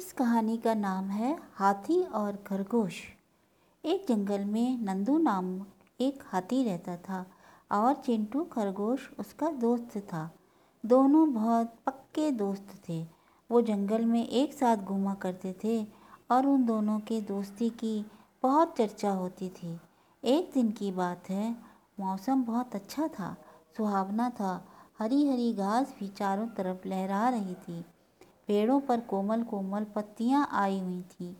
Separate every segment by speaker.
Speaker 1: इस कहानी का नाम है हाथी और खरगोश। एक जंगल में नंदू नाम एक हाथी रहता था और चिंटू खरगोश उसका दोस्त था। दोनों बहुत पक्के दोस्त थे। वो जंगल में एक साथ घूमा करते थे और उन दोनों के दोस्ती की बहुत चर्चा होती थी। एक दिन की बात है, मौसम बहुत अच्छा था, सुहावना था हरी हरी घास भी चारों तरफ़ लहरा रही थी। पेड़ों पर कोमल कोमल पत्तियाँ आई हुई थीं।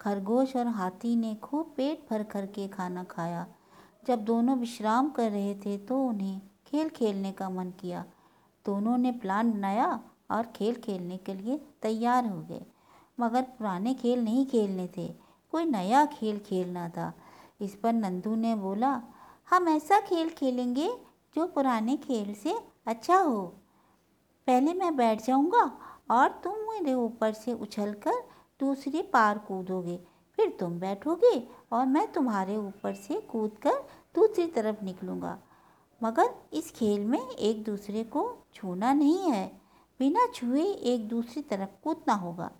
Speaker 1: खरगोश और हाथी ने खूब पेट भर कर के खाना खाया। जब दोनों विश्राम कर रहे थे तो उन्हें खेल खेलने का मन किया। दोनों ने प्लान बनाया और खेल खेलने के लिए तैयार हो गए। मगर पुराने खेल नहीं खेलने थे। कोई नया खेल खेलना था। इस पर नंदू ने बोला, हम ऐसा खेल खेलेंगे जो पुराने खेल से अच्छा हो। पहले मैं बैठ जाऊँगा और तुम मेरे ऊपर से उछलकर दूसरे पार कूदोगे। फिर तुम बैठोगे और मैं तुम्हारे ऊपर से कूदकर दूसरी तरफ़ निकलूँगा। मगर इस खेल में एक दूसरे को छूना नहीं है। बिना छुए एक दूसरी तरफ़ कूदना होगा।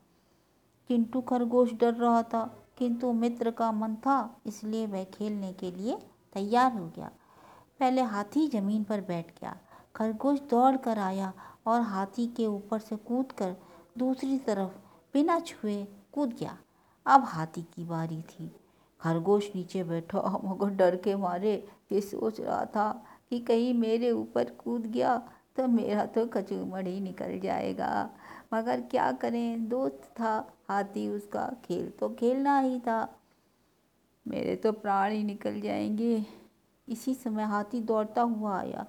Speaker 1: किंटू खरगोश डर रहा था, किंतु मित्र का मन था, इसलिए वह खेलने के लिए तैयार हो गया। पहले हाथी ज़मीन पर बैठ गया। खरगोश दौड़ कर आया और हाथी के ऊपर से कूद कर दूसरी तरफ़ बिना छुए कूद गया। अब हाथी की बारी थी। खरगोश नीचे बैठा, मगर डर के मारे ये सोच रहा था कि कहीं मेरे ऊपर कूद गया तो मेरा तो कचूमड़ ही निकल जाएगा। मगर क्या करें? दोस्त था हाथी, उसका खेल तो खेलना ही था। मेरे तो प्राण ही निकल जाएँगे। इसी समय हाथी दौड़ता हुआ आया।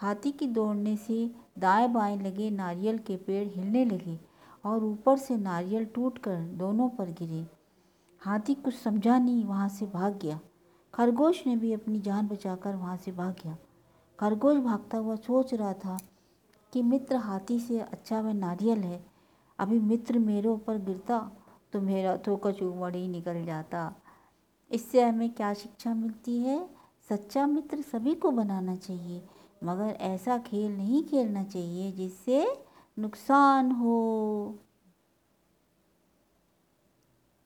Speaker 1: हाथी की दौड़ने से दाएँ बाएँ लगे नारियल के पेड़ हिलने लगे और ऊपर से नारियल टूटकर दोनों पर गिरे। हाथी कुछ समझा नहीं, वहाँ से भाग गया। खरगोश ने भी अपनी जान बचाकर वहाँ से भाग गया। खरगोश भागता हुआ सोच रहा था कि मित्र हाथी से अच्छा वह नारियल है। अभी मित्र मेरे ऊपर गिरता तो मेरा तो कचूमड़ ही निकल जाता। इससे हमें क्या शिक्षा मिलती है? सच्चा मित्र सभी को बनाना चाहिए। मगर ऐसा खेल नहीं खेलना चाहिए जिससे नुकसान हो।